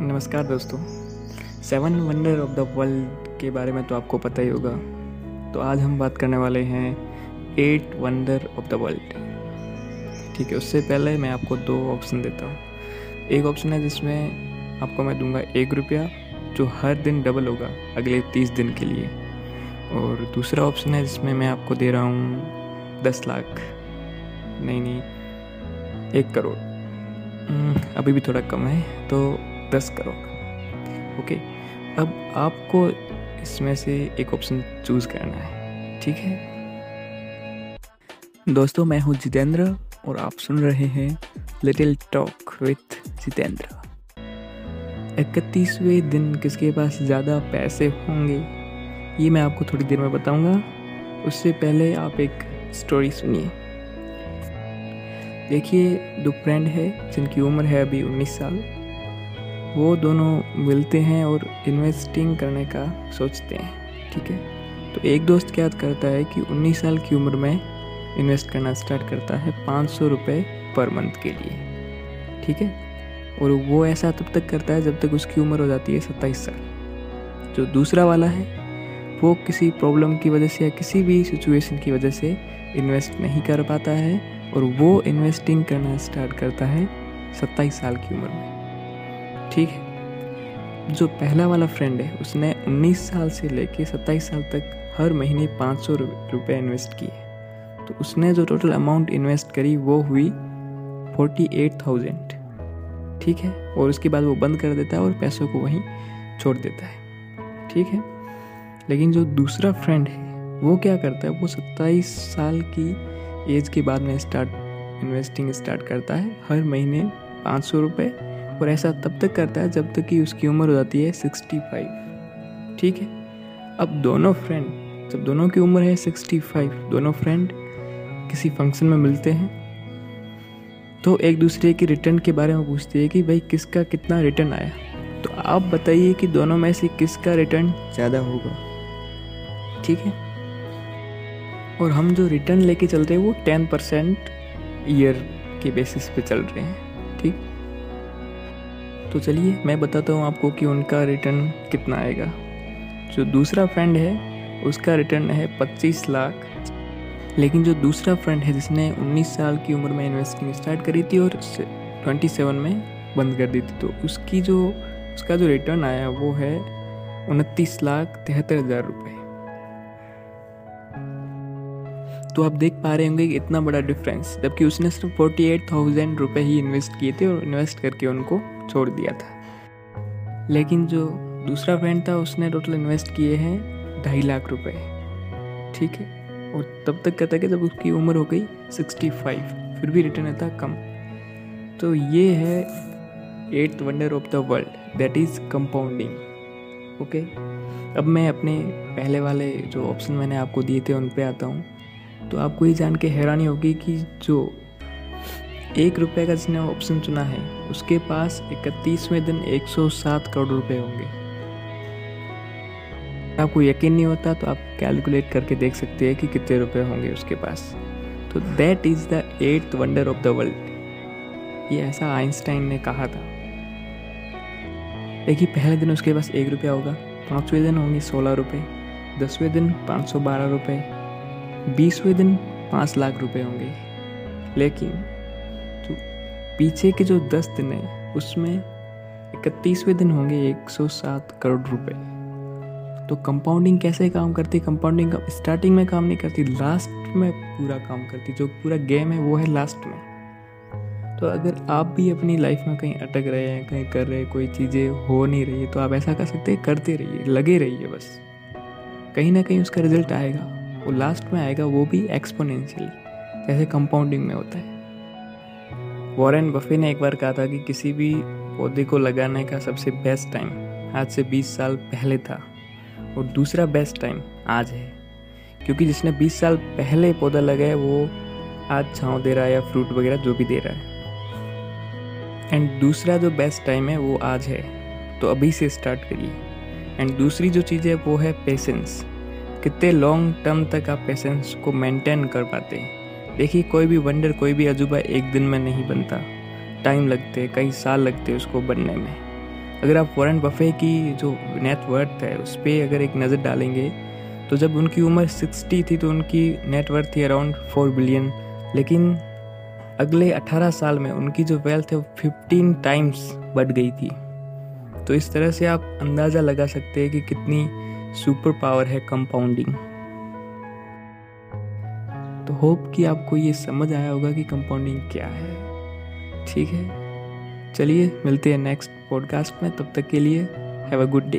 नमस्कार दोस्तों। Seven wonder of the world के बारे में तो आपको पता ही होगा। तो आज हम बात करने वाले हैं eight wonder of the world ठीक है उससे पहले मैं आपको दो ऑप्शन देता हूँ। एक ऑप्शन है जिसमें आपको मैं दूँगा एक रुपया जो हर दिन डबल होगा अगले तीस दिन के लिए। और दूसरा ऑप्शन है जिसमें मैं आपको दे रहा हूँ दस लाख। नहीं नहीं एक करोड़। हम्म, अभी भी थोड़ा कम है तो दस करोड़ ओके? अब आपको इसमें से एक ऑप्शन चूज़ करना है। ठीक है? दोस्तों, मैं हूँ जितेंद्र और आप सुन रहे हैं लिटिल टॉक विथ जितेंद्र। इकतीसवें दिन किसके पास ज़्यादा पैसे होंगे, ये मैं आपको थोड़ी देर में बताऊँगा। उससे पहले आप एक स्टोरी सुनिए। देखिए, दो फ्रेंड है जिनकी उम्र है अभी 19 साल। वो दोनों मिलते हैं और इन्वेस्टिंग करने का सोचते हैं, ठीक है? तो एक दोस्त क्या करता है कि 19 साल की उम्र में इन्वेस्ट करना स्टार्ट करता है पाँच सौ रुपये पर मंथ के लिए, ठीक है? और वो ऐसा तब तक करता है जब तक उसकी उम्र हो जाती है सत्ताईस साल। जो दूसरा वाला है, वो किसी प्रॉब्लम की वजह से या किसी भी सिचुएशन की वजह से इन्वेस्ट नहीं कर पाता है और वो इन्वेस्टिंग करना स्टार्ट करता है सत्ताईस साल की उम्र में। ठीक है। जो पहला वाला फ्रेंड है, उसने 19 साल से लेके 27 साल तक हर महीने पाँच सौ रुपये इन्वेस्ट किए तो उसने जो टोटल अमाउंट इन्वेस्ट करी, वो हुई फोर्टी एट थाउज़ेंड ठीक है? और उसके बाद वो बंद कर देता है और पैसों को वहीं छोड़ देता है। ठीक है? लेकिन जो दूसरा फ्रेंड है, वो क्या करता है? वो सत्ताईस साल की एज के बाद में स्टार्ट इन्वेस्टिंग स्टार्ट करता है। हर महीने पाँच सौ रुपये और ऐसा तब तक करता है जब तक कि उसकी उम्र हो जाती है सिक्सटी फाइव। ठीक है? अब दोनों फ्रेंड जब दोनों की उम्र है सिक्सटी फाइव, दोनों फ्रेंड किसी फ़ंक्शन में मिलते हैं तो एक दूसरे की रिटर्न के बारे में पूछते हैं कि भाई किसका कितना रिटर्न आया? तो आप बताइए कि दोनों में से किसका रिटर्न ज़्यादा होगा। ठीक है? और हम जो रिटर्न लेके चल रहे हैं वो टेन परसेंट ईयर के बेसिस पे चल रहे हैं। तो चलिए, मैं बताता हूँ आपको कि उनका रिटर्न कितना आएगा। जो दूसरा फ्रेंड है, उसका रिटर्न है पच्चीस लाख। लेकिन जो दूसरा फ्रेंड है, जिसने 19 साल की उम्र में इन्वेस्टिंग स्टार्ट करी थी और 27 में बंद कर दी थी तो उसकी जो, उसका जो रिटर्न आया वो है उनतीस लाख तिहत्तर हज़ार रुपये तो आप देख पा रहे होंगे कि इतना बड़ा डिफरेंस जबकि उसने सिर्फ़ फोर्टी एट थाउज़ेंड रुपये ही इन्वेस्ट किए थे और इन्वेस्ट करके उनको छोड़ दिया था। लेकिन जो दूसरा फ्रेंड था, उसने टोटल इन्वेस्ट किए हैं ढाई लाख रुपए। ठीक है? और तब तक कहता कि जब उसकी उम्र हो गई सिक्सटी फाइव फिर भी रिटर्न आता कम। तो ये है eighth wonder of the world that is compounding okay अब मैं अपने पहले वाले जो ऑप्शन मैंने आपको दिए थे, उन पे आता हूँ। तो आपको ये जान के हैरानी होगी कि जो एक रुपये का जिसने ऑप्शन चुना है, उसके पास इकतीसवें दिन 107 करोड़ रुपए होंगे। आपको यकीन नहीं होता तो आप कैलकुलेट करके देख सकते हैं कि कितने रुपए होंगे उसके पास। तो that is the eighth wonder of the world ये ऐसा आइंस्टाइन ने कहा था। देखिए, पहले दिन उसके पास एक रुपया होगा, पाँचवें दिन होंगे सोलह रुपये दसवें दिन पाँच सौ बारह रुपये बीसवें दिन पाँच लाख रुपए होंगे। लेकिन जो पीछे के जो दस दिन हैं, उसमें इकतीसवें दिन होंगे एक सौ सात करोड़ रुपए। तो कंपाउंडिंग कैसे काम करती? कंपाउंडिंग स्टार्टिंग में काम नहीं करती लास्ट में पूरा काम करती। जो पूरा गेम है, वो है लास्ट में। तो अगर आप भी अपनी लाइफ में कहीं अटक रहे हैं, कहीं कर रहे हैं, कोई चीज़ें हो नहीं रही तो आप ऐसा कर सकते हैं, करते रहिए, लगे रहिए बस। कहीं ना कहीं उसका रिज़ल्ट आएगा। वो लास्ट में आएगा, वो भी एक्सपोनेंशियली जैसे कंपाउंडिंग में होता है। वॉरेन बफे ने एक बार कहा था कि किसी भी पौधे को लगाने का सबसे बेस्ट टाइम आज से 20 साल पहले था, और दूसरा बेस्ट टाइम आज है। क्योंकि जिसने 20 साल पहले पौधा लगाया, वो आज छाँव दे रहा है या फ्रूट वगैरह जो भी दे रहा है। एंड दूसरा जो बेस्ट टाइम है, वो आज है। तो अभी से स्टार्ट करिए। एंड दूसरी जो चीज़ है, वो है पेशेंस कितने लॉन्ग टर्म तक आप पेशेंस को मेंटेन कर पाते हैं। देखिए, कोई भी वंडर कोई भी अजूबा एक दिन में नहीं बनता। टाइम लगते हैं, कई साल लगते हैं उसको बनने में। अगर आप वॉरेन बफे की जो नेटवर्थ है, उस पर अगर एक नज़र डालेंगे तो जब उनकी उम्र 60 थी तो उनकी नेटवर्थ थी अराउंड 4 बिलियन लेकिन अगले 18 साल में उनकी जो वेल्थ है, वो 15 टाइम्स बढ़ गई थी। तो इस तरह से आप अंदाज़ा लगा सकते हैं कि कितनी सुपर पावर है कंपाउंडिंग तो होप कि आपको ये समझ आया होगा कि कंपाउंडिंग क्या है। ठीक है? चलिए, मिलते हैं नेक्स्ट पॉडकास्ट में। तब तक के लिए हैव अ गुड डे